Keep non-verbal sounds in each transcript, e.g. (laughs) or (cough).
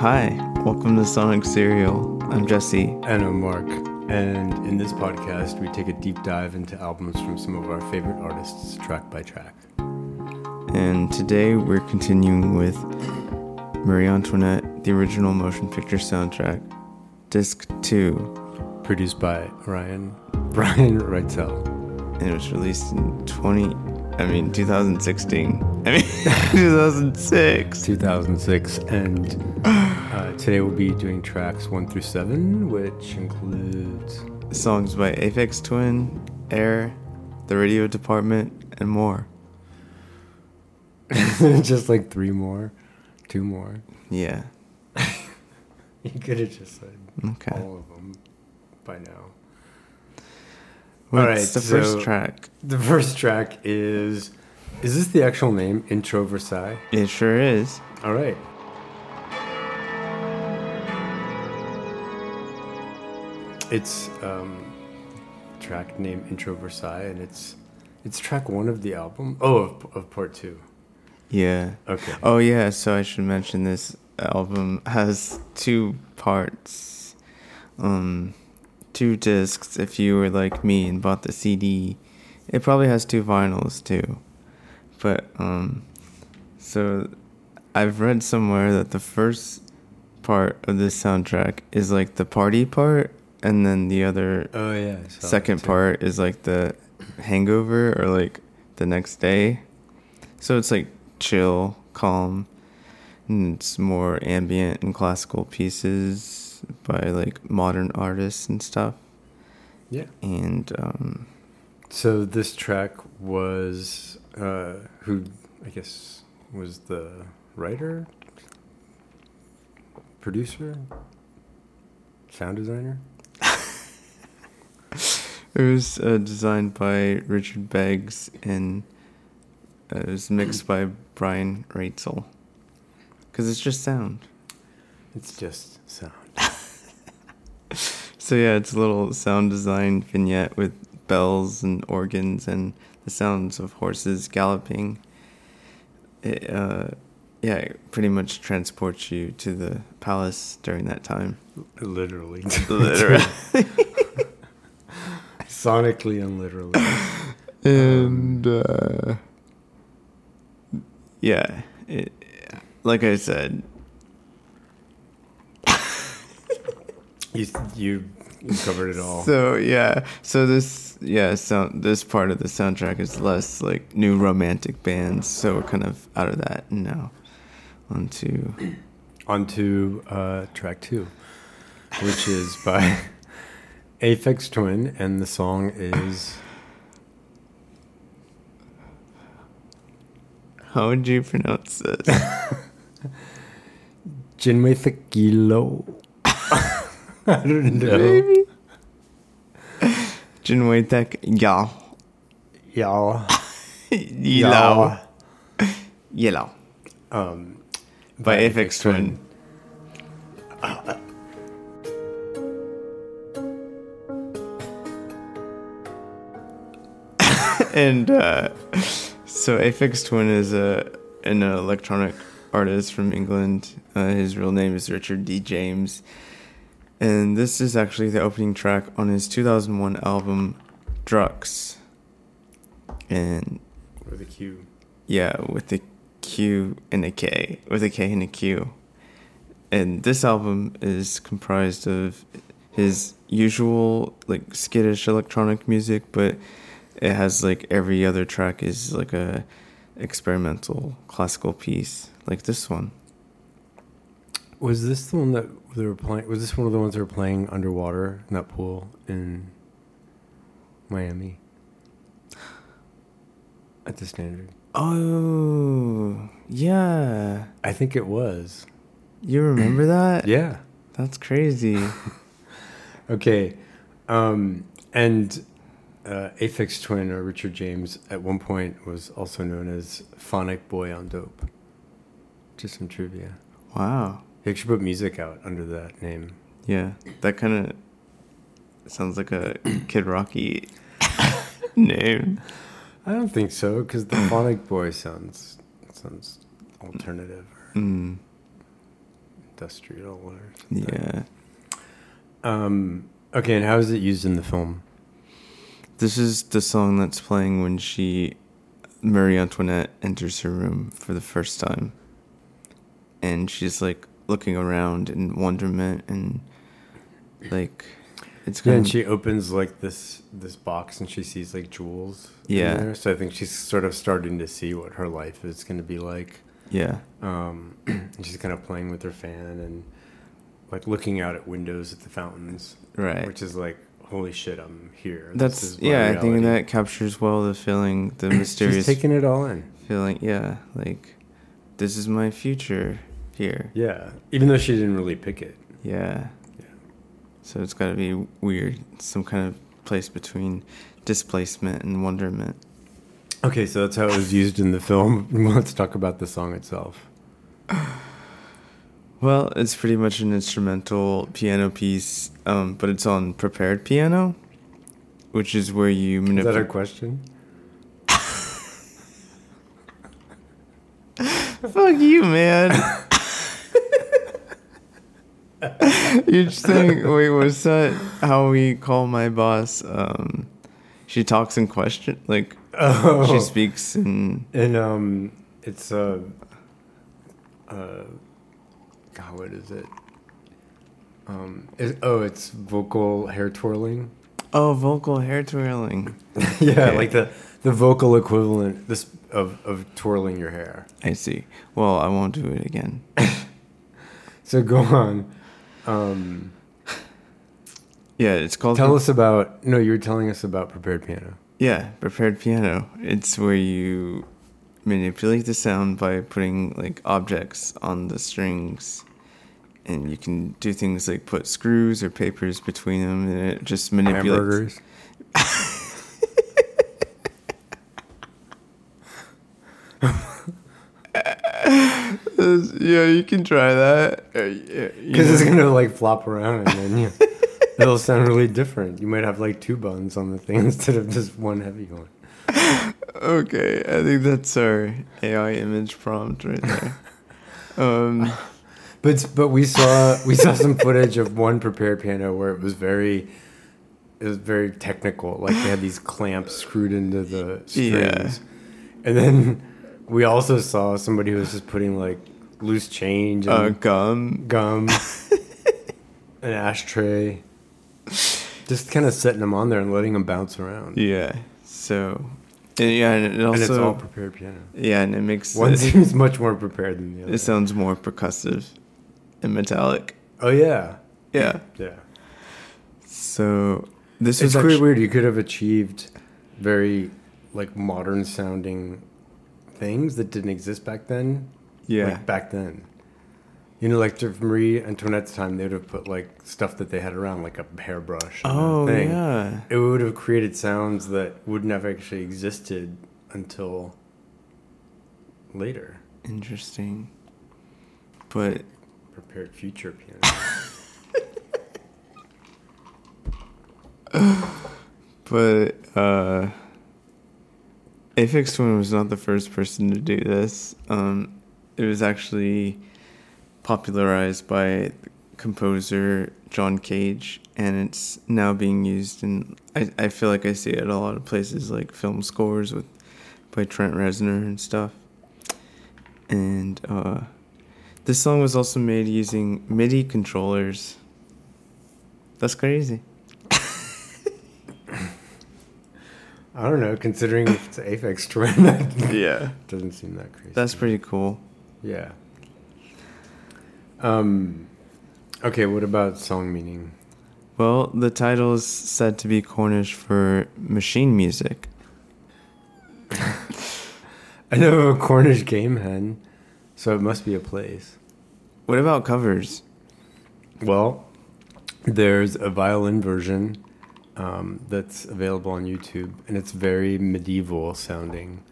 Hi, welcome to Sonic Serial. I'm Jesse. And I'm Mark. And in this podcast, we take a deep dive into albums from some of our favorite artists, track by track. And today we're continuing with Marie Antoinette, the original motion picture soundtrack, Disc 2. Produced by Ryan (laughs) Brian Reitzell. And it was released in 20, I mean, 2016. I mean, (laughs) 2006. 2006. And uh, today we'll be doing tracks 1 through 7, which includes songs by Aphex Twin, Air, The Radio Department, and more. (laughs) just like three more, two more. Yeah. (laughs) you could have just said okay. all of them by now. What's All right, the so first track? The first track is. Is this the actual name, Intro Versailles? It sure is. All right. It's um, track named Intro Versailles, and it's it's track one of the album. Oh, of, of part two. Yeah. Okay. Oh yeah. So I should mention this album has two parts. Um, two discs if you were like me and bought the CD. It probably has two vinyls too. But um so I've read somewhere that the first part of this soundtrack is like the party part and then the other oh yeah second part is like the hangover or like the next day. So it's like chill, calm, and it's more ambient and classical pieces by like modern artists and stuff. Yeah. And um, so this track was uh, who I guess was the writer, producer, sound designer. (laughs) it was uh, designed by Richard Beggs and uh, it was mixed by Brian Reitzell. Because it's just sound. It's just sound. (laughs) so yeah, it's a little sound design vignette with bells and organs and the sounds of horses galloping. It, uh, yeah, it pretty much transports you to the palace during that time. Literally. (laughs) Literally. (laughs) Sonically and literally. And uh, yeah, it, like I said, You you covered it all. So yeah, so this yeah sound this part of the soundtrack is less like new romantic bands. So we're kind of out of that now. Onto onto uh, track two, which is by (laughs) Aphex Twin, and the song is. How would you pronounce this? (laughs) Jinmei Thekilo. (laughs) I don't know. Maybe. Jinwei Tech Yao. (laughs) Yao. Yellow. Yellow. Um, by Aphex Twin. (laughs) and uh, so Aphex Twin is a an electronic artist from England. Uh, his real name is Richard D. James and this is actually the opening track on his 2001 album Drukqs. And with a Q. Yeah, with the Q and a K, with a K and a Q. And this album is comprised of his usual like skittish electronic music, but it has like every other track is like a experimental classical piece, like this one. Was this the one that they were playing? Was this one of the ones that were playing underwater in that pool in Miami at the Standard? Oh, yeah. I think it was. You remember (clears throat) that? yeah. That's crazy. (laughs) okay. Um, and uh, Aphex Twin or Richard James at one point was also known as Phonic Boy on Dope. Just some trivia. Wow. They should put music out under that name. Yeah, that kind of sounds like a (coughs) Kid Rocky (laughs) name. I don't think so because the Phonic Boy sounds sounds alternative. Mm. industrial or something. Yeah. Um, okay, and how is it used in the film? This is the song that's playing when she, Marie Antoinette, enters her room for the first time. And she's like looking around in wonderment and like it's Yeah, and she opens like this this box and she sees like jewels. in Yeah. there. So I think she's sort of starting to see what her life is going to be like. yeah Um, (clears throat) and she's kind of playing with her fan and like looking out at windows at the fountains, right. which is like, holy shit, I'm here. This That's yeah. I think that captures well the feeling, the (clears throat) mysterious she's taking it all in. feeling. Yeah, like this is my future here. Yeah, even though she didn't really pick it. Yeah. Yeah. So it's got to be weird, some kind of place between displacement and wonderment. Okay, so that's how it was used in the film. (laughs) Let's talk about the song itself. (sighs) Well, it's pretty much an instrumental piano piece, um, but it's on prepared piano, which is where you manipulate. Is that a question? (laughs) Fuck you, man. (laughs) You're saying, wait, was that how we call my boss? Um, she talks in question, like Oh, she speaks in. and um, it's uh, uh, God, what is it? Um, it, oh, it's vocal hair twirling. Oh, vocal hair twirling. (laughs) yeah, Okay. like the the vocal equivalent this of of twirling your hair. I see. Well, I won't do it again. (laughs) So go on. Um, (laughs) Yeah, it's called. tell us about. No, you were telling us about prepared piano. Yeah, prepared piano. It's where you manipulate the sound by putting like objects on the strings. And you can do things like put screws or papers between them and it just manipulates. Hamburgers. (laughs) (laughs) Yeah, you can try that. Uh, yeah, Because it's gonna like flop around and then you, (laughs) it'll sound really different. You might have like two buns on the thing (laughs) instead of just one heavy one. Okay, I think that's our AI image prompt right there. (laughs) um, But but we saw we saw some footage of one prepared piano where it was very it was very technical. Like they had these clamps screwed into the strings. Yeah. And then we also saw somebody who was just putting like loose change and uh, gum. gum, (laughs) an ashtray, just kind of setting them on there and letting them bounce around. Yeah. So, and yeah, and it also and it's all prepared piano. yeah, and it makes One it, (laughs) seems much more prepared than the other. it sounds more percussive and metallic. oh yeah, Yeah. yeah. So this It's pretty actually weird. You could have achieved very like modern sounding things that didn't exist back then. yeah. like, back then. You know, like Marie Antoinette's time, they would have put like stuff that they had around, like a hairbrush. a oh thing. yeah. It would have created sounds that wouldn't have actually existed until later. Interesting. But Prepared future piano. (laughs) (laughs) but uh Aphex Twin was not the first person to do this. Um it was actually popularized by composer John Cage and it's now being used in I, I feel like I see it a lot of places like film scores with by Trent Reznor and stuff. And uh this song was also made using MIDI controllers. That's crazy. I don't know, considering if it's an Aphex (laughs) Twin, Yeah. doesn't seem that crazy. That's pretty cool. Yeah. Um. Okay, what about song meaning? Well, the title is said to be Cornish for machine music. (laughs) I know a Cornish game hen, so it must be a place. What about covers? Well, there's a violin version um, that's available on YouTube, and it's very medieval sounding.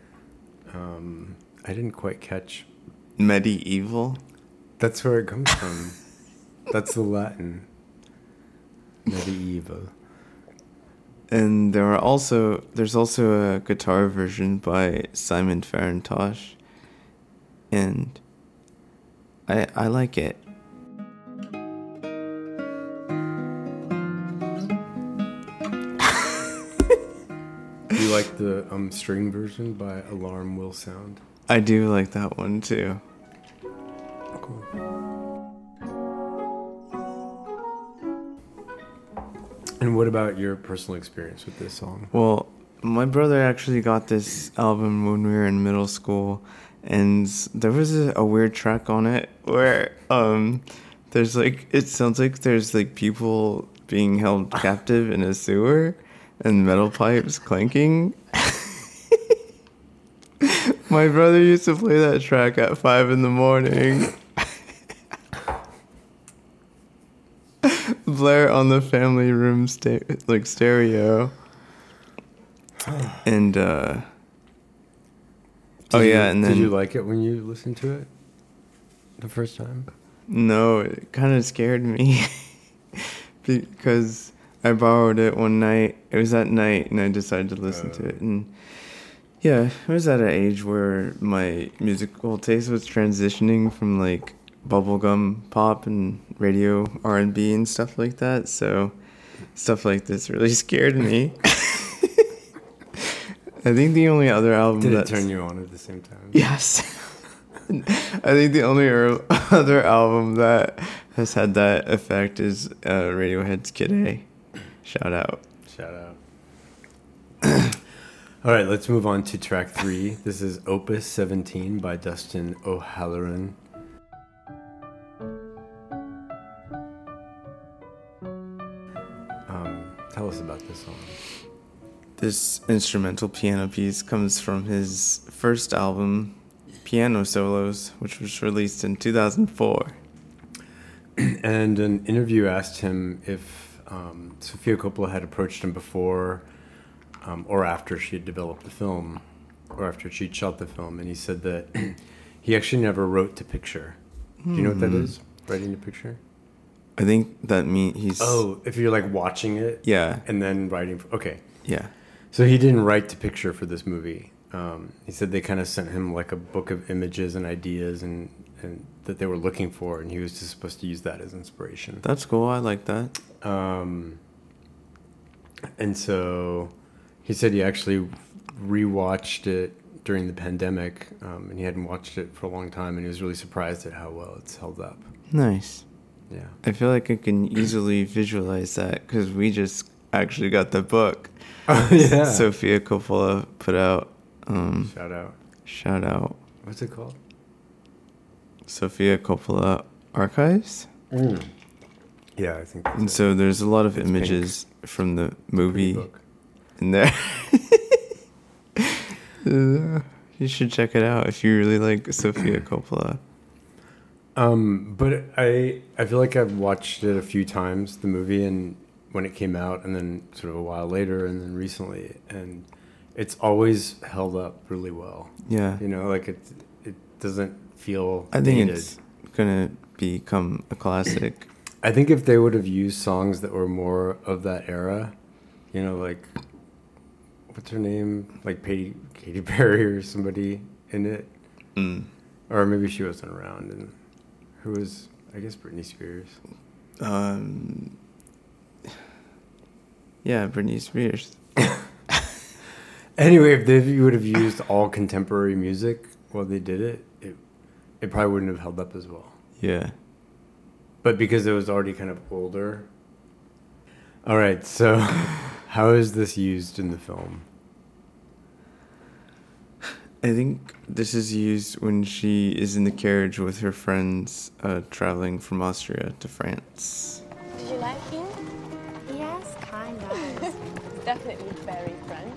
Um, I didn't quite catch. Medieval? That's where it comes from. (laughs) that's the Latin. Medieval. And there are also there's also a guitar version by Simon Farintosh. And I I like it. Like the um, string version by Alarm Will Sound? I do like that one too. Cool. And what about your personal experience with this song? Well, my brother actually got this album when we were in middle school, and there was a, a weird track on it where um, there's like it sounds like there's like people being held captive in a sewer, and metal pipes clanking. my brother used to play that track at five in the morning. Blare on the family room sta- like stereo. And uh Oh Did yeah, you- and then did you like it when you listened to it the first time? no, it kind of scared me (laughs) because I borrowed it one night. It was at night, and I decided to listen to Oh. it. And yeah, I was at an age where my musical taste was transitioning from like bubblegum pop and radio R and B and stuff like that. So stuff like this really (laughs) scared me. I think the only other album Did it turn you on at the same time? Yes. (laughs) I think the only er- (laughs) other album that has had that effect is uh, Radiohead's Kid A. Shout out. Shout out. (clears throat) All right, let's move on to track three. This is Opus 17 by Dustin O'Halloran. Um, tell us about this song. This instrumental piano piece comes from his first album, Piano Solos, which was released in 2004. (clears throat) And an interview asked him if um, Sofia Coppola had approached him before um, or after she had developed the film, or after she'd shot the film, and he said that (clears throat) he actually never wrote to picture. Do you know what that Hmm. Writing to picture? I think that means he's. Oh, if you're like watching it Yeah. and then writing. okay, Yeah. so he didn't write to picture for this movie. Um, he said they kind of sent him like a book of images and ideas and, and that they were looking for, and he was just supposed to use that as inspiration. That's cool. I like that. Um, and so he said he actually rewatched it during the pandemic, um, and he hadn't watched it for a long time, and he was really surprised at how well it's held up. Nice. Yeah. I feel like I can easily (coughs) visualize that because we just actually got the book. (laughs) Oh, yeah. Sofia Coppola put out. Um, Shout out. shout out What's it called? Sofia Coppola Archives. Yeah, I think. That's And it. so there's a lot of It's pink. images from the movie book. in there. (laughs) Uh, you should check it out if you really like Sofia Coppola. Um, but I I feel like I've watched it a few times, the movie, and when it came out, and then sort of a while later, and then recently, and it's always held up really well. Yeah. You know, like it it doesn't feel. I think dated. it's gonna become a classic. (clears throat) I think if they would have used songs that were more of that era, you know, like what's her name, like Katy Katy Perry or somebody in it, Mm. or maybe she wasn't around, and who was I guess Britney Spears. Um, yeah, Britney Spears. (laughs) Anyway, if they would have used all contemporary music while they did it, it it probably wouldn't have held up as well. Yeah. But because it was already kind of older. All right, so (laughs) how is this used in the film? I think this is used when she is in the carriage with her friends uh, traveling from Austria to France. Did you like him? Yes, kind of. It's (laughs) definitely very French.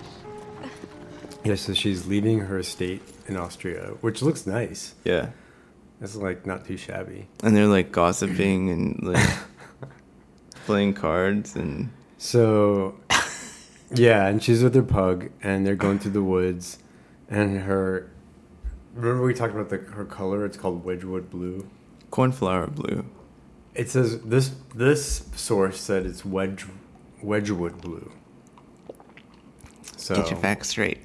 Yeah, so she's leaving her estate in Austria, which looks nice. Yeah. It's like not too shabby. And they're like gossiping and like (laughs) playing cards and So, yeah, and she's with her pug, and they're going through the woods, and her. Remember we talked about the her color? It's called Wedgwood blue. cornflower blue. It says this this source said it's wedge Wedgwood blue. So Get your facts straight.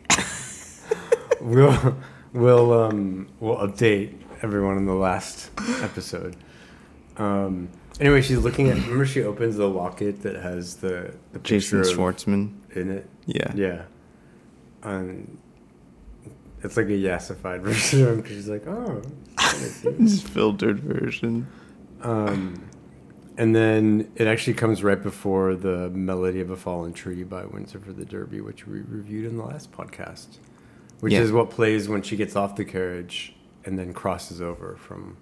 (laughs) we'll we'll um we'll update everyone in the last episode. Um. Anyway, she's looking at. Remember, she opens the locket that has the the Jason Schwartzman. in it. Yeah. Yeah. and it's like a yassified (laughs) version of him because she's like, oh. it's. This (laughs) filtered version. Um, and then it actually comes right before the Melody of a Fallen Tree by Windsor for the Derby, which we reviewed in the last podcast, which Yeah. is what plays when she gets off the carriage and then crosses over from,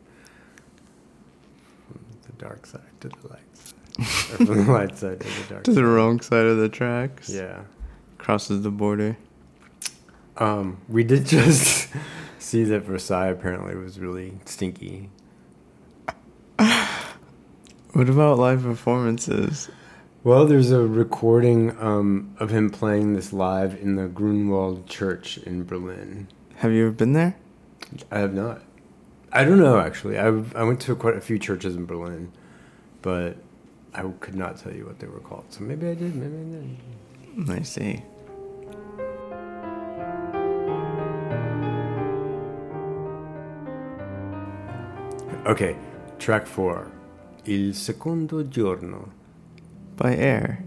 from the dark side to the light side, or from the light side to the dark (laughs) To side. the wrong side of the tracks. Yeah. Crosses the border. Um, we did (laughs) just see that Versailles apparently was really stinky. What about live performances? Well, there's a recording um, of him playing this live in the Grunewald Church in Berlin. Have you ever been there? I have not. I don't know actually. I I went to quite a few churches in Berlin, but I could not tell you what they were called. So maybe I did. Maybe I didn't. I see. Okay, track four, Il secondo giorno. By air.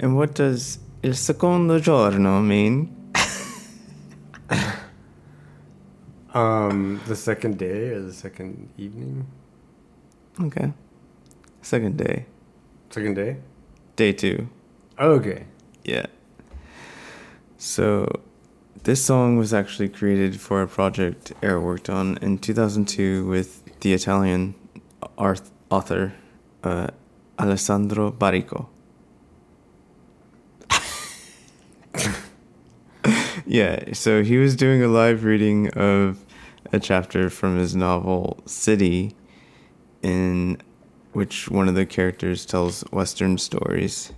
And what does il secondo giorno mean? (laughs) Um, the second day or the second evening? Okay. Second day. Second day. Day two. Oh, okay. Yeah. So, this song was actually created for a project Air worked on in 2002 with the Italian art- author uh, Alessandro Baricco. Yeah, so he was doing a live reading of a chapter from his novel City, in which one of the characters tells Western stories.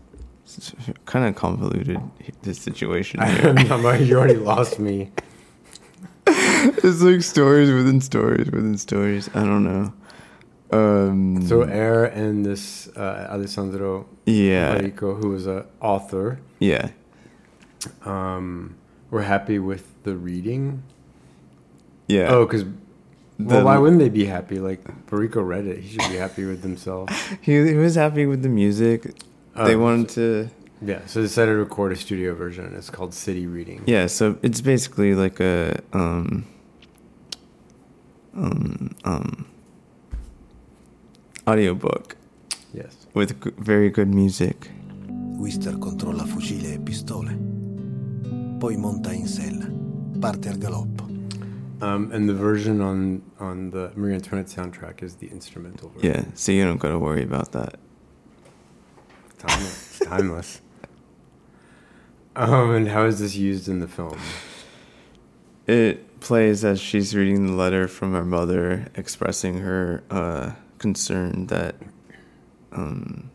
It's kind of convoluted, the situation I (laughs) here. You already lost me. (laughs) it's like stories within stories within stories. I don't know. Um, So Air and this uh, Alessandro yeah, Baricco, who was an author, yeah, um, were happy with the reading. yeah. Oh, because well, The- why wouldn't they be happy? Like Baricco read it, he should be happy with himself. (laughs) he, he was happy with the music. they Oh, wanted to, Yeah, so they decided to record a studio version. It's called City Reading. yeah. So it's basically like a um, um, um, audiobook Yes. with g- very good music. Wister controlla fucile e pistole. Poi monta in sella. Parte al galoppo. Um, and the version on on the Marie Antoinette soundtrack is the instrumental version. Yeah, so you don't gotta worry about that. Timeless. It's timeless. Um, and how is this used in the film? It plays as she's reading the letter from her mother, expressing her uh, concern that um,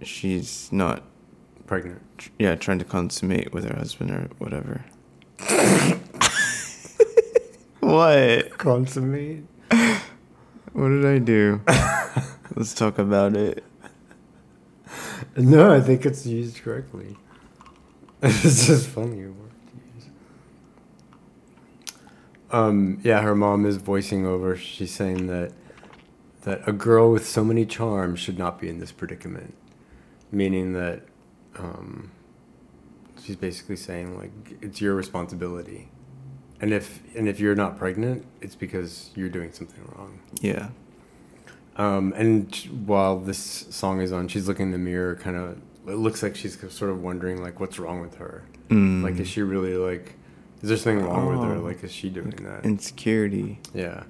she's not, Pregnant. yeah, trying to consummate with her husband or whatever. (laughs) what? Consummate. What did I do? (laughs) Let's talk about it. No, I think it's used correctly. (laughs) it's just funny word. Um, yeah, her mom is voicing over. She's saying that that a girl with so many charms should not be in this predicament, meaning that um, she's basically saying like it's your responsibility, and if and if you're not pregnant, it's because you're doing something wrong. Yeah. Um, and while this song is on, she's looking in the mirror, kind of. It looks like she's sort of wondering, like, what's wrong with her? Mm. Like, is she really like? Is there something wrong with her? Oh. Like, is she doing that? Insecurity. yeah.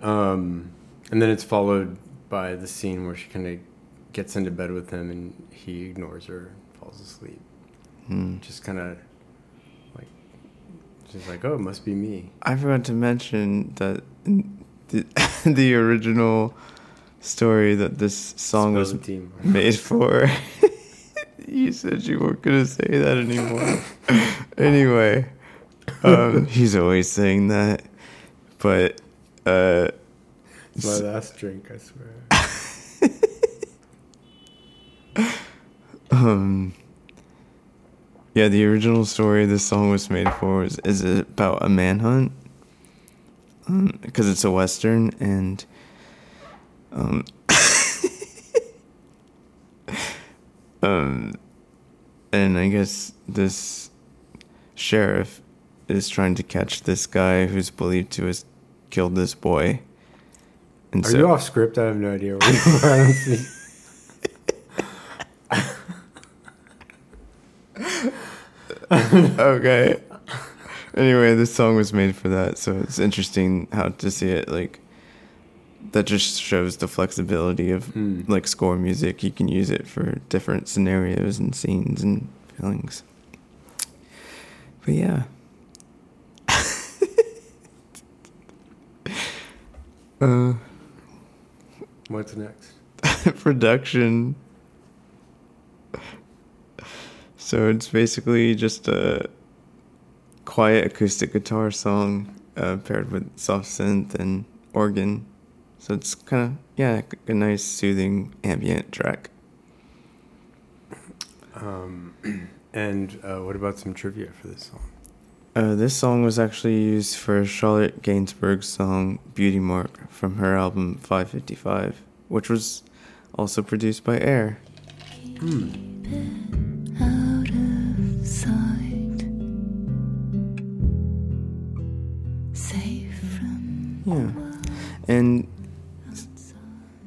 Um, and then it's followed by the scene where she kind of gets into bed with him, and he ignores her, falls asleep. Mm. Just kind of like, she's like, "Oh, it must be me." I forgot to mention that the, (laughs) the original story that this song was Spill made for. (laughs) you said you weren't gonna say that anymore. (laughs) anyway, um, he's always saying that, but uh, It's my last drink, I swear. Um, yeah, the original story this song was made for is, is about a manhunt. Because it's a western, and Um, (laughs) um, and I guess this sheriff is trying to catch this guy who's believed to have killed this boy. And Are you off script? I have no idea (laughs) where you are. I don't see- (laughs) okay. Anyway, this song was made for that, so it's interesting how to see it like that just shows the flexibility of Hmm. like score music. You can use it for different scenarios and scenes and feelings. But yeah. (laughs) uh What's next? (laughs) production. So it's basically just a quiet acoustic guitar song uh, paired with soft synth and organ. So it's kind of yeah, a nice soothing ambient track. Um, (clears throat) and uh, what about some trivia for this song? Uh, this song was actually used for Charlotte Gainsbourg's song "Beauty Mark" from her album 555, which was also produced by Air. out Yeah. And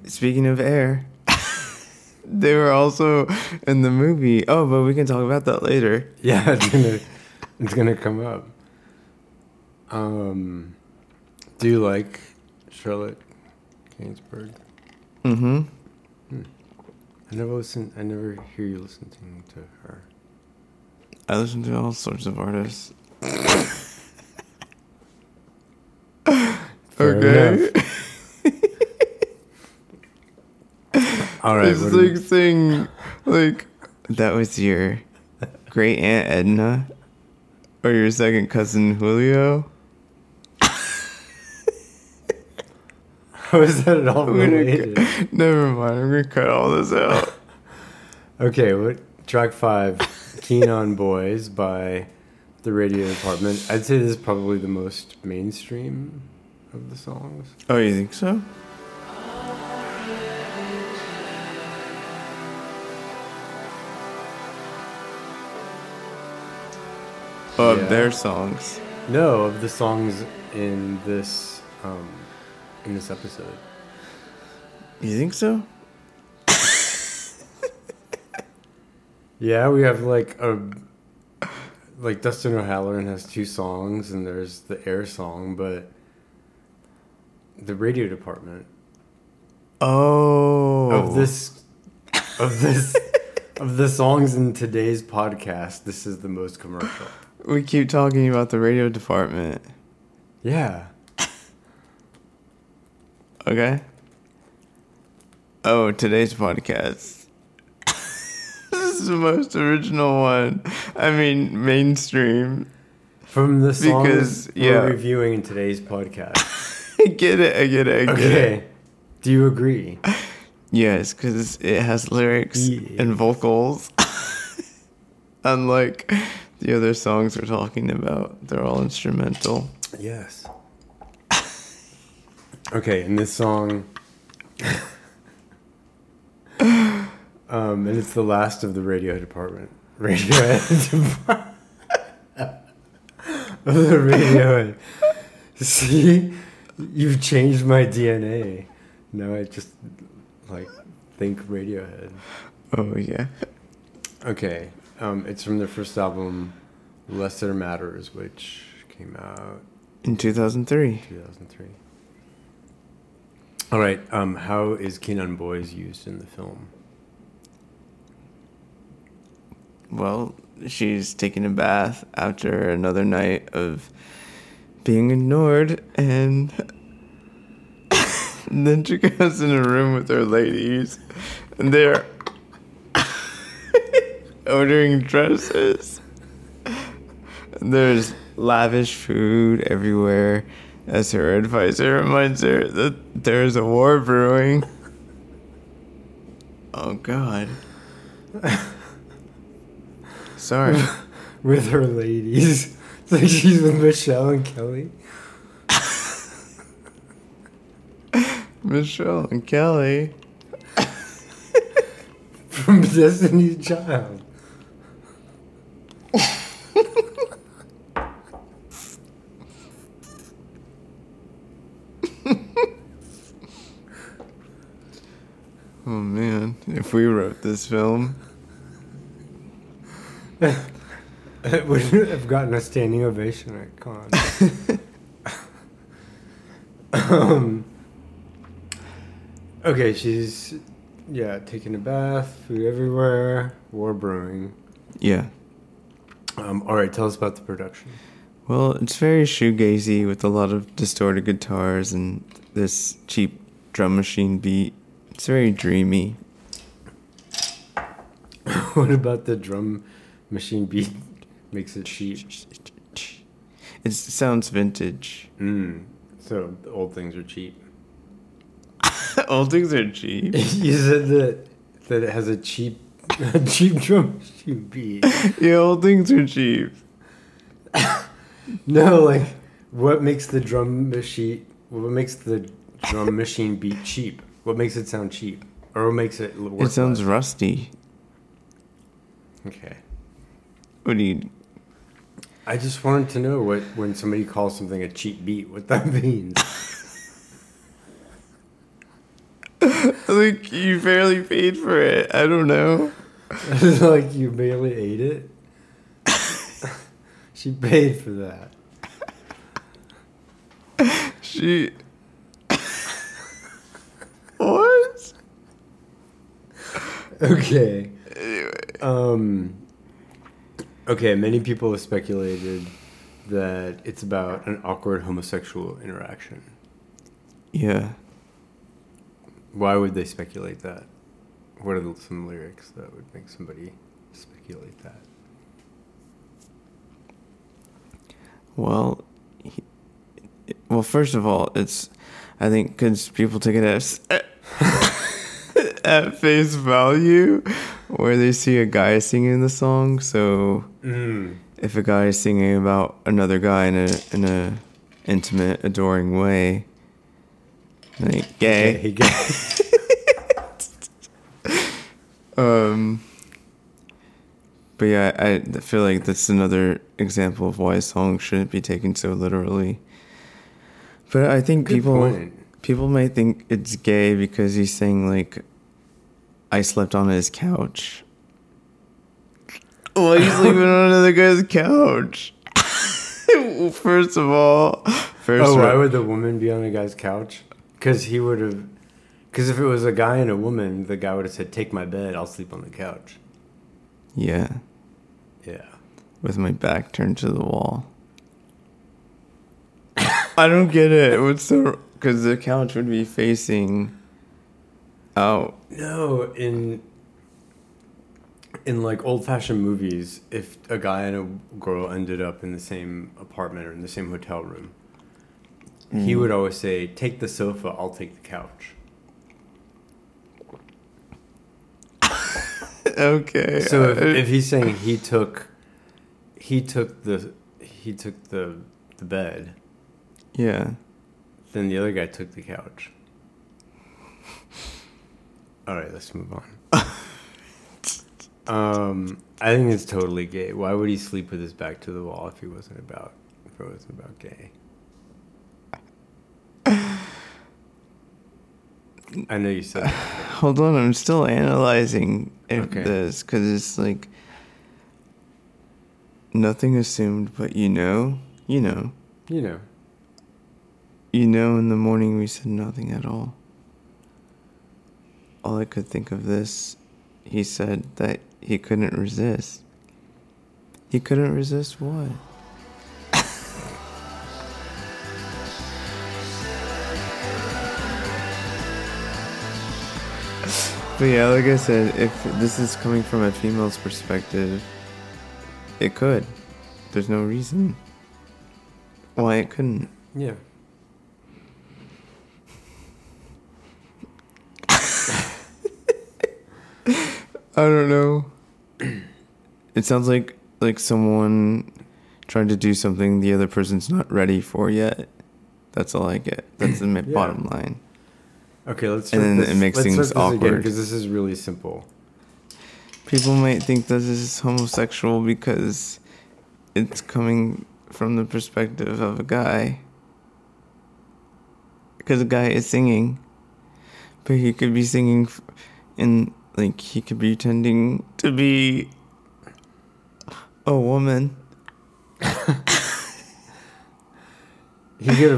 speaking of air, (laughs) they were also in the movie. Oh, but we can talk about that later. (laughs) Yeah, it's gonna it's gonna come up. Um, do you like Charlotte Gainsbourg? Mm-hmm. I never listen. I never hear you listening to her. I listen to all sorts of artists. (laughs) Fair okay. All right. It's what do like saying, like, that was your great aunt Edna or your second cousin Julio. How is that at all related? cut- never mind. I'm gonna cut all this out. (laughs) Okay, what track five? Keen on Boys by the Radio Department. I'd say this is probably the most mainstream of the songs. Oh, you think so? Of Yeah. their songs. No, of the songs in this um, in this episode. You think so? (laughs) Yeah, we have like a like Dustin O'Halloran has two songs, and there's the Air song, but the Radio Department Oh. of this of this of the songs in today's podcast, this is the most commercial. We keep talking about the radio department. Yeah. Okay. Oh, today's podcast. (laughs) this is the most original one. I mean, mainstream. From the songs Because, yeah. we're reviewing in today's podcast. I get it. I get it. I get it. Okay. Do you agree? Yes, because it has lyrics Yeah. and vocals. (laughs) Unlike the other songs we're talking about, they're all instrumental. Yes. Okay, and this song um and it's the last of the radio department. Radio (laughs) department (laughs) of the radio. See? You've changed my DNA. Now I just like think Radiohead. Oh, yeah. Okay. Um, it's from their first album, Lesser Matters, which came out In 2003. 2003. All right. Um, how is Keen on Boys used in the film? Well, she's taking a bath after another night of being ignored, and, and (laughs) then she goes in a room with her ladies, and they're (laughs) ordering dresses. And there's lavish food everywhere, as her advisor reminds her that there's a war brewing. Oh, God. (laughs) Sorry. With her ladies. Like she's with Michelle and Kelly. (laughs) Michelle and Kelly. From Destiny's Child. Oh man, if we wrote this film, (laughs) It (laughs) would have gotten a standing ovation at Cannes. (laughs) um, okay, she's yeah taking a bath, food everywhere, war brewing. yeah. Um, all right, tell us about the production. Well, it's very shoegazy with a lot of distorted guitars and this cheap drum machine beat. It's very dreamy. (laughs) what about the drum machine beat makes it cheap? It sounds vintage. Mm, so old things are cheap. (laughs) Old things are cheap. (laughs) you said that that it has a cheap (laughs) a cheap drum machine beat. yeah, old things are cheap. No, like what makes the drum machine? What makes the drum machine beat cheap? What makes it sound cheap, or what makes it? Work It sounds less? rusty. Okay. What do you? I just wanted to know what when somebody calls something a cheap beat, what that (laughs) means. Like you barely paid for it. I don't know. (laughs) like you barely ate it. (laughs) she paid for that. She. what? Okay. Anyway. Um. Okay. Many people have speculated that it's about an awkward homosexual interaction. Yeah. Why would they speculate that? What are some lyrics that would make somebody speculate that? Well, he, well, first of all, it's I think because people take it as (laughs) at face value, where they see a guy singing the song. So Mm. if a guy is singing about another guy in a in a intimate, adoring way, like gay, He got, (laughs) Um, but yeah, I, I feel like that's another example of why a song shouldn't be taken so literally. But I think Good people point. people might think it's gay because he's saying like, "I slept on his couch." Why are you (laughs) sleeping on another guy's couch? (laughs) first of all, first oh, of why would the woman be on a guy's couch? Because he would have. Because if it was a guy and a woman, the guy would have said, "Take my bed. I'll sleep on the couch." yeah, Yeah. with my back turned to the wall. (laughs) I don't get it. What's the because the couch would be facing out. No, in in like old fashioned movies, if a guy and a girl ended up in the same apartment or in the same hotel room, he would always say, "Take the sofa. I'll take the couch." (laughs) Okay. So if, uh, if he's saying he took, he took the, he took the the bed, yeah, then the other guy took the couch. All right, let's move on. (laughs) um, I think it's totally gay. Why would he sleep with his back to the wall if he wasn't about if it wasn't about gay? I know you said that. (sighs) hold on. I'm still analyzing Okay. this because it's like nothing assumed, but you know, you know, you know. you know. In the morning, we said nothing at all. All I could think of this, he said that he couldn't resist. He couldn't resist what? (laughs) But yeah, like I said, if this is coming from a female's perspective, it could. There's no reason why it couldn't. Yeah. I don't know. it sounds like like someone trying to do something the other person's not ready for yet. That's all I get. That's the (clears throat) Yeah. bottom line. Okay, let's. And then this, it makes things awkward. because this is really simple. People might think that this is homosexual because it's coming from the perspective of a guy. Because a guy is singing, but he could be singing in like he could be pretending to be a woman. He could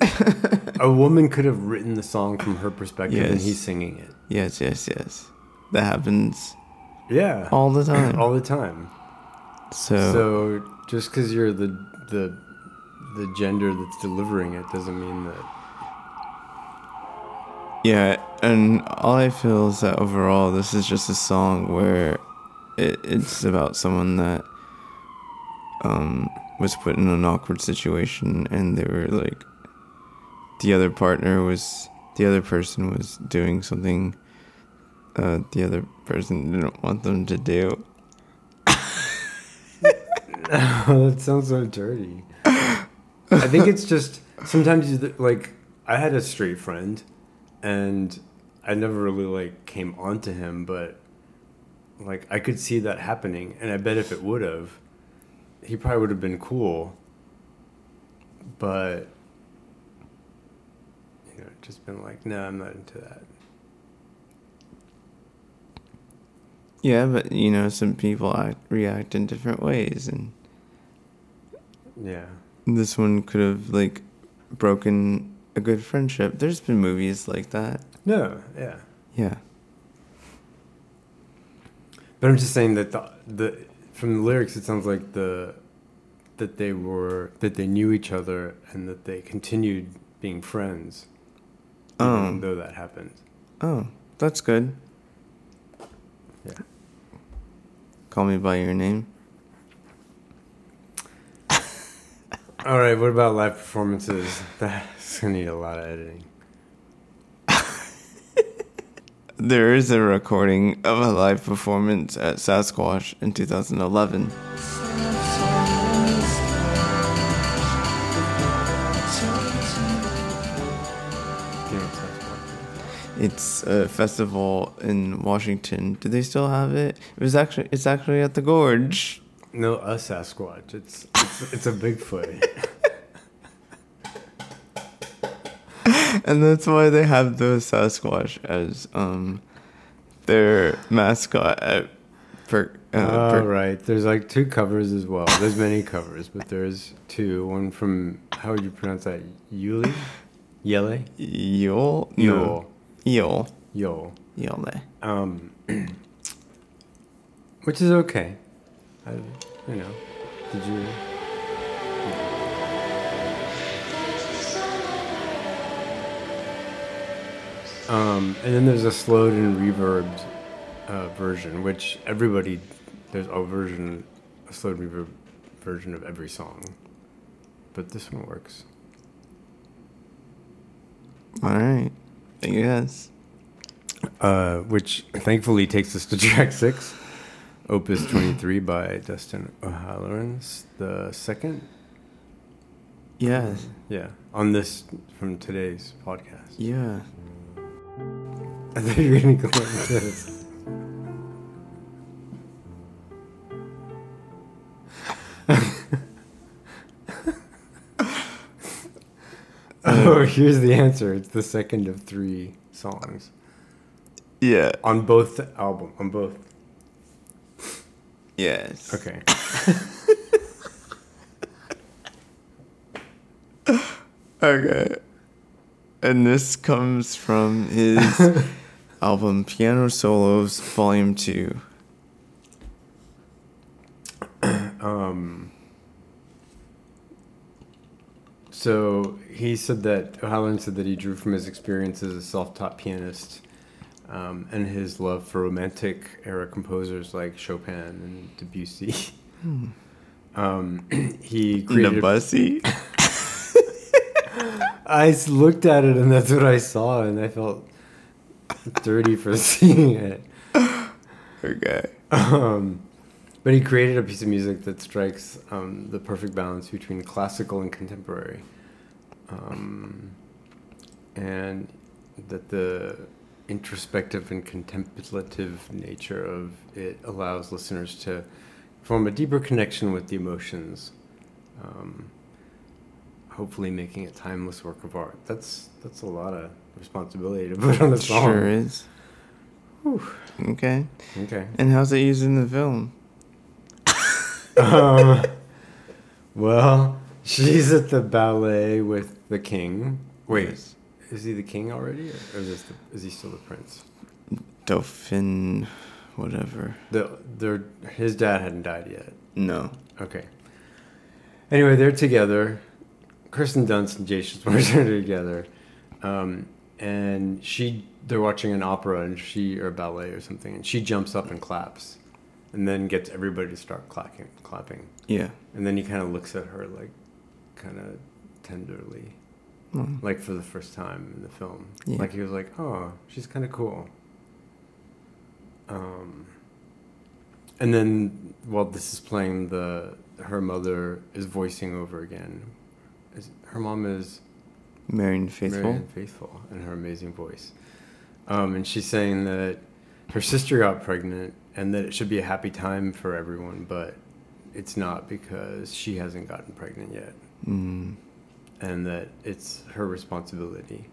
have. a woman could have written the song from her perspective, and he's singing it. Yes, yes, yes. That happens Yeah, all the time. all the time. so, So just because you're the the the gender that's delivering it doesn't mean that. Yeah, and all I feel is that overall, this is just a song where it, it's about someone that um, was put in an awkward situation, and they were like, the other partner was, the other person was doing something uh, the other person didn't want them to do. (laughs) that sounds so dirty. I think it's just sometimes like I had a straight friend, and I never really like came onto him, but like I could see that happening, and I bet if it would have, he probably would have been cool. But you know, just been like, no, I'm not into that. Yeah, but you know, some people act, react in different ways, and Yeah. this one could have like broken a good friendship. There's been movies like that. No. Yeah. Yeah. But I'm just saying that the, the from the lyrics, it sounds like the that they were that they knew each other and that they continued being friends, even Oh. though that happened. Oh, that's good. Yeah. Call me by your name. All right. What about live performances? (laughs) That's gonna need a lot of editing. (laughs) There is a recording of a live performance at Sasquatch in 2011. Do you know what Sasquatch It's a festival in Washington. Do they still have it? It was actually it's actually at the Gorge. No, a Sasquatch. It's it's, it's a Bigfoot. and that's why they have the Sasquatch as um their mascot at per, uh, All per- right. There's like two covers as well. There's many covers, but there's two. One from how would you pronounce that? Yuli, Yele, Yule Yule, Yule Yule. Yule. Um, (clears throat) which is okay. I, you know, did you? Um, and then there's a slowed and reverbed uh, version, which everybody there's a version, a slowed reverb version of every song, but this one works. All right. I guess. uh, which thankfully takes us to track six, Opus 23 by Dustin O'Halloran. The second, Yeah. yeah, on this from today's podcast. Yeah. I thought you were going to go like this. (laughs) oh, here's the answer. It's the second of three songs Yeah. on both album. On both. Yes. Okay. (laughs) Okay. And this comes from his (laughs) album Piano Solos Volume 2. (clears throat) Um, so he said that O'Halloran said that he drew from his experience as a self-taught pianist um, and his love for romantic era composers like Chopin and Debussy. Um, (clears throat) he created. Debussy? (laughs) I looked at it and that's what I saw, and I felt dirty for (laughs) seeing it. Okay. Um, but he created a piece of music that strikes um, the perfect balance between classical and contemporary. Um, and that the introspective and contemplative nature of it allows listeners to form a deeper connection with the emotions. Um, hopefully, making a timeless work of art. That's that's a lot of responsibility to put on a song. Sure is. Okay. Okay. And how's it used in the film? um, (laughs) well, she's at the ballet with the king. Wait, Yes. Is he the king already, or is, this the, is he still the prince? Dauphin, whatever. The their his dad hadn't died yet. No. Okay. Anyway, they're together. Kirsten Dunst and Jason Schwartzman (laughs) are together, um, and she they're watching an opera and she or ballet or something, and she jumps up and claps, and then gets everybody to start clapping, clapping, Yeah. and then he kind of looks at her like, kind of tenderly, Well, like for the first time in the film, Yeah. like he was like, oh, she's kind of cool. Um, and then while this is playing, the her mother is voicing over again. Is, her mom is Marion Faithfull. Marianne Faithfull in her amazing voice, um, and she's saying that her sister got pregnant and that it should be a happy time for everyone, but it's not because she hasn't gotten pregnant yet Mm. And that it's her responsibility.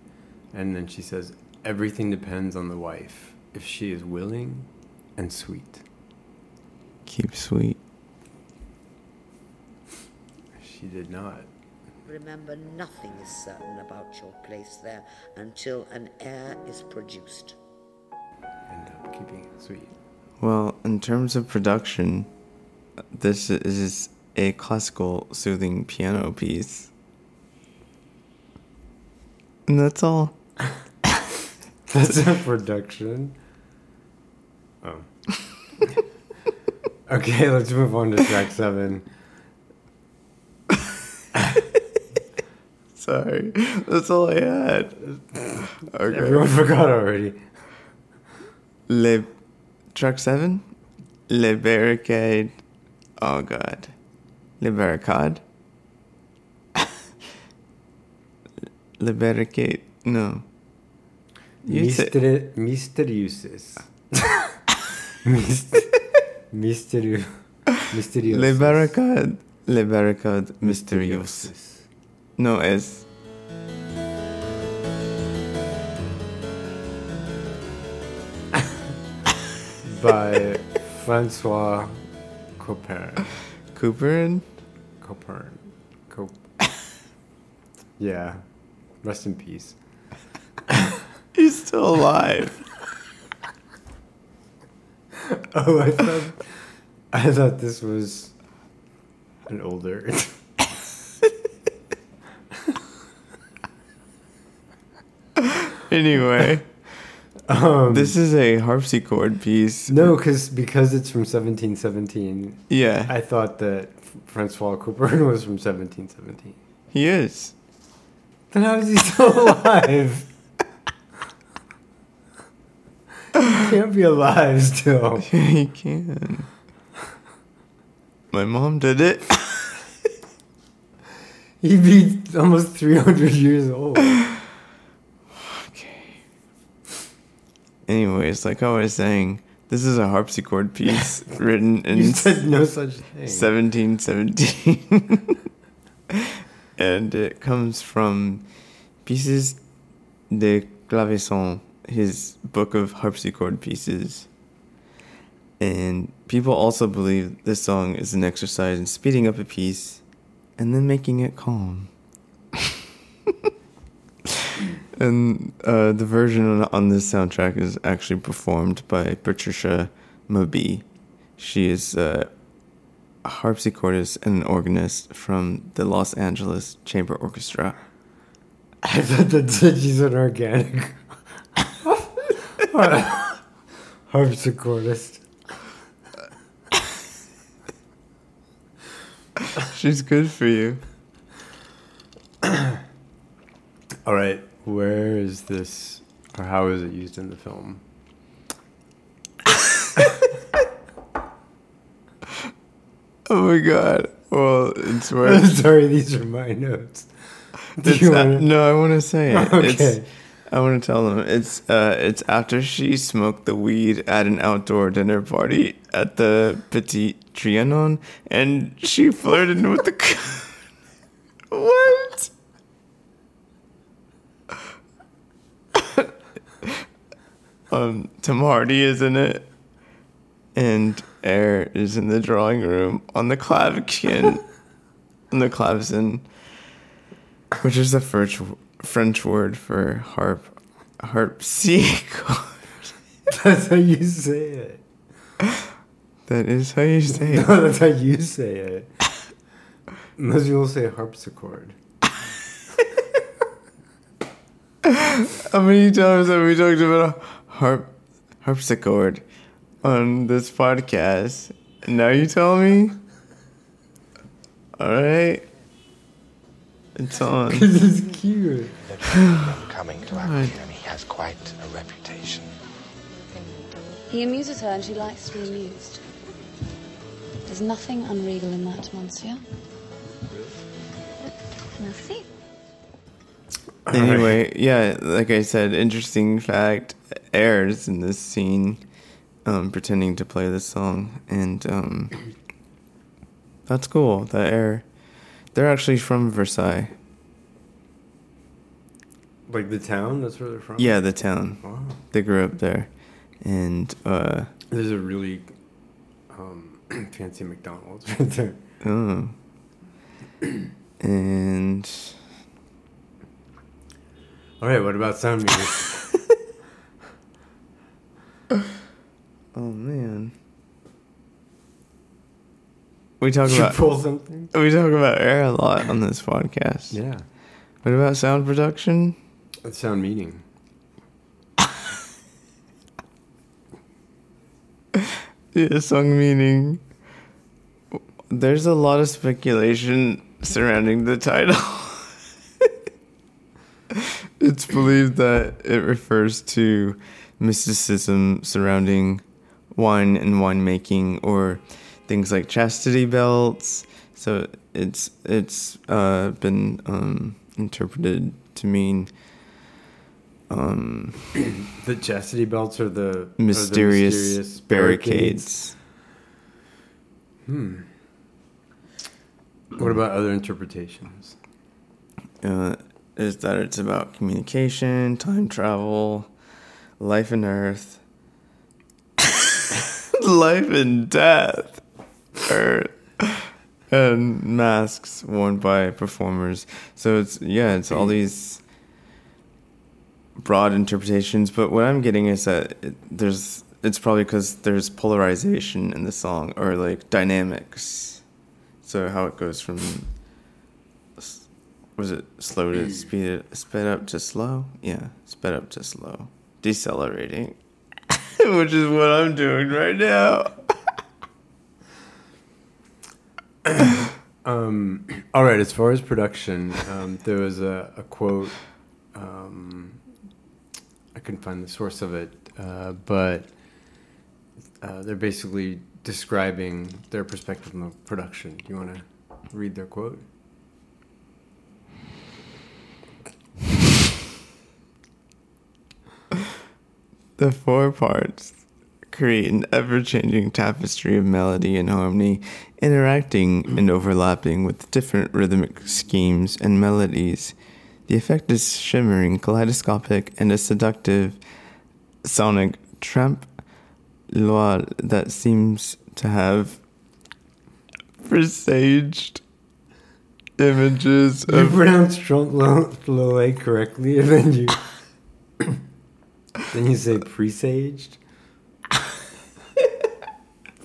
And then she says, everything depends on the wife if she is willing and sweet. Keep sweet. She did not. Remember, nothing is certain about your place there until an heir is produced. end up keeping it sweet. Well, in terms of production, this is a classical soothing piano piece. And that's all. (laughs) That's a production. Oh. (laughs) okay, let's move on to track seven. (laughs) Sorry. That's all I had. Okay. Everyone forgot already. Le track seven? Le barricade. Oh god. Le barricade. Le barricade. No. You say- Myster- Mysteriuses. (laughs) Myst- Mysterio. Mysterious. Le barricade. Le barricade mysterious. No es. (laughs) By Francois Couperin. Cooperin? Couperin. Cop- (laughs) yeah. Rest in peace. (laughs) He's still alive. (laughs) Oh, I thought (laughs) I thought this was an older. anyway. um, This is a harpsichord piece. no, because because it's from 1717. Yeah, I thought that Francois Couperin was from 1717. he is. Then how is he still alive? he can't be alive still. (laughs) he can. My mom did it. (laughs) He'd be almost 300 years old. Okay. Anyways, like I was saying, this is a harpsichord piece (laughs) written in You said no such thing. 1717. And it comes from Pieces de Clavecin, his book of harpsichord pieces. And people also believe this song is an exercise in speeding up a piece and then making it calm. (laughs) and uh, the version on- this soundtrack is actually performed by Patricia Mabee. She is uh, harpsichordist and an organist from the Los Angeles Chamber Orchestra. I thought that said she's an organic harpsichordist. She's good for you. All right, where is this, or how is it used in the film? Oh my god. Well, it's (laughs) where Sorry, these are my notes. Do it's you a- wanna- no, I want to say it. Okay. It's I want to tell them it's uh it's after she smoked the weed at an outdoor dinner party at the Petit Trianon, and she flirted with the. (laughs) what? (laughs) um, Tom Hardy is in it, and Air is in the drawing room on the clavecin, (laughs) on the clavecin, which is the French French word for harp, harpsichord. (laughs) That's how you say it. That is how you say (laughs) it. No, that's how you say it. Most people say harpsichord. How many times have we talked about a harp harpsichord on this podcast? Now you tell me? Alright. It's on. (laughs) This is cute. coming to Aquarium, he has quite a reputation. He amuses her and she likes to be amused. There's nothing unregal in that, monsieur. Merci. Anyway, yeah, like I said, interesting fact. Air's in this scene, um, pretending to play this song, and um, that's cool. That Air, they're actually from Versailles. Like the town? That's where they're from? Yeah, the town. Wow. They grew up there, and uh, There's a really um, (clears throat) fancy McDonald's right there. oh, and All right, what about sound music? (laughs) oh man, we talk Did you about pull something? we talk about Air a lot on this podcast. Yeah. What about sound production? That's sound meaning. (laughs) Yeah, song meaning. There's a lot of speculation surrounding the title. (laughs) it's believed that it refers to mysticism surrounding wine and winemaking, or things like chastity belts. So it's it's uh, been um, interpreted to mean um, (clears throat) The chastity belts are the are the mysterious, mysterious barricades. Hmm. What about other interpretations? uh, is that it's about communication, time travel, life and Earth, life and death, and masks worn by performers. So it's yeah, it's all these broad interpretations. But what I'm getting is that it, there's it's probably because there's polarization in the song or like dynamics. So how it goes from was it slow to mm. speed it sped up to slow? Yeah, sped up to slow. Decelerating. (laughs) Which is what I'm doing right now. (coughs) Um, all right, as far as production, um, there was a, a quote. Um, I couldn't find the source of it, uh, but uh, they're basically describing their perspective on the production. Do you want to read their quote? The four parts create an ever changing tapestry of melody and harmony, interacting and overlapping with different rhythmic schemes and melodies. The effect is shimmering, kaleidoscopic, and a seductive sonic tramp loire that seems to have presaged images You of pronounce Trompe correctly, and then you (laughs) then you say presaged. (laughs)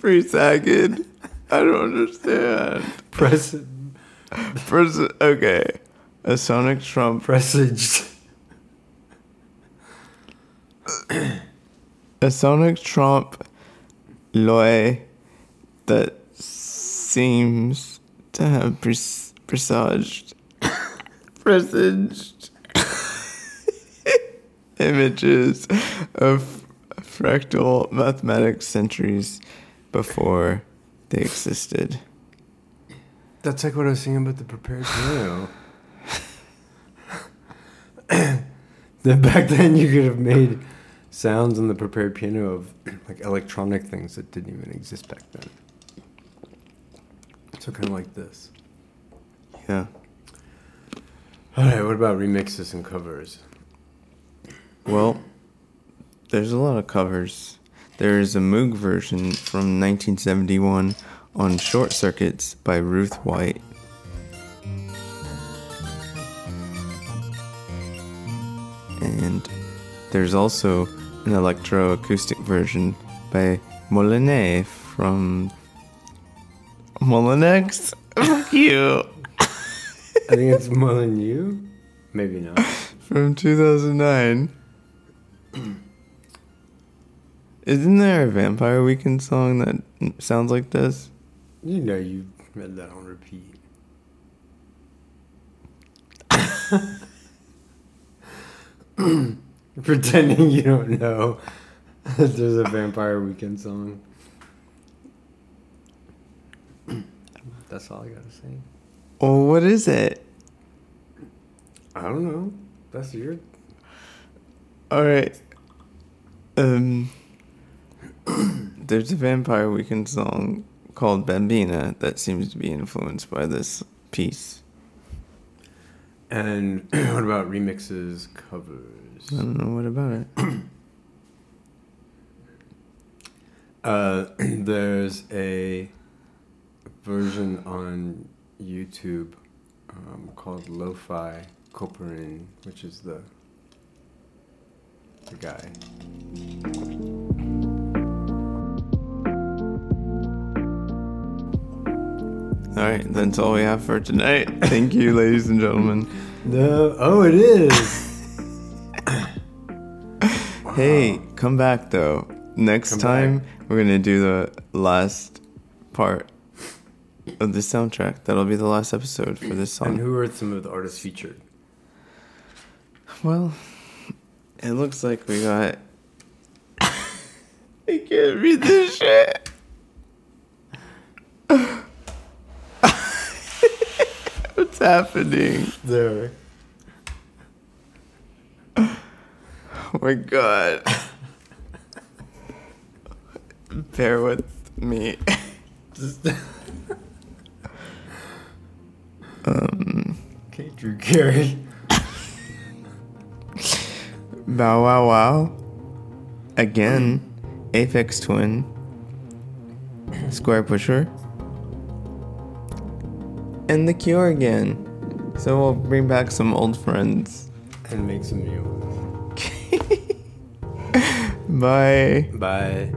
presaged. I don't understand. Pres- Pres- okay. A sonic trump. presaged. (clears throat) A sonic trump loy that seems to have pres- presaged. (laughs) presaged. (laughs) images of fractal mathematics centuries before they existed. That's like what I was saying about the prepared meal. (laughs) Then back then you could have made sounds on the prepared piano of like electronic things that didn't even exist back then. So kind of like this. Yeah. All right, what about remixes and covers? Well, there's a lot of covers. There is a Moog version from 1971 on Short Circuits by Ruth White. And there's also an electroacoustic version by Molinet from Molinex. Fuck you. I think it's Molyneux. Maybe not. From 2009. Isn't there a Vampire Weekend song that sounds like this? You know you read that on repeat. (laughs) Pretending you don't know that there's a Vampire Weekend song. That's all I gotta say. Well, what is it? I don't know. That's your. All right. Um, (clears throat) there's a Vampire Weekend song called Bambina that seems to be influenced by this piece. And (clears throat) what about remixes, covers? I don't know what about it. (clears throat) Uh, there's a version on YouTube um, called Lo-Fi Koparin, which is the the guy. All right, that's all we have for tonight. Thank you, ladies and gentlemen. No, oh, it is. (laughs) Hey, come back though. Next Come time back. we're gonna do the last part of the soundtrack. That'll be the last episode for this song. And who are some of the artists featured? Well, it looks like we got. (laughs) I can't read this shit. What's happening? There. Oh my god. Bear with me. um, Okay, Drew Carey. Bow Wow Wow. Again. Aphex Twin. Squarepusher. And The Cure again. So we'll bring back some old friends. And make some new. ones. (laughs) Bye. Bye.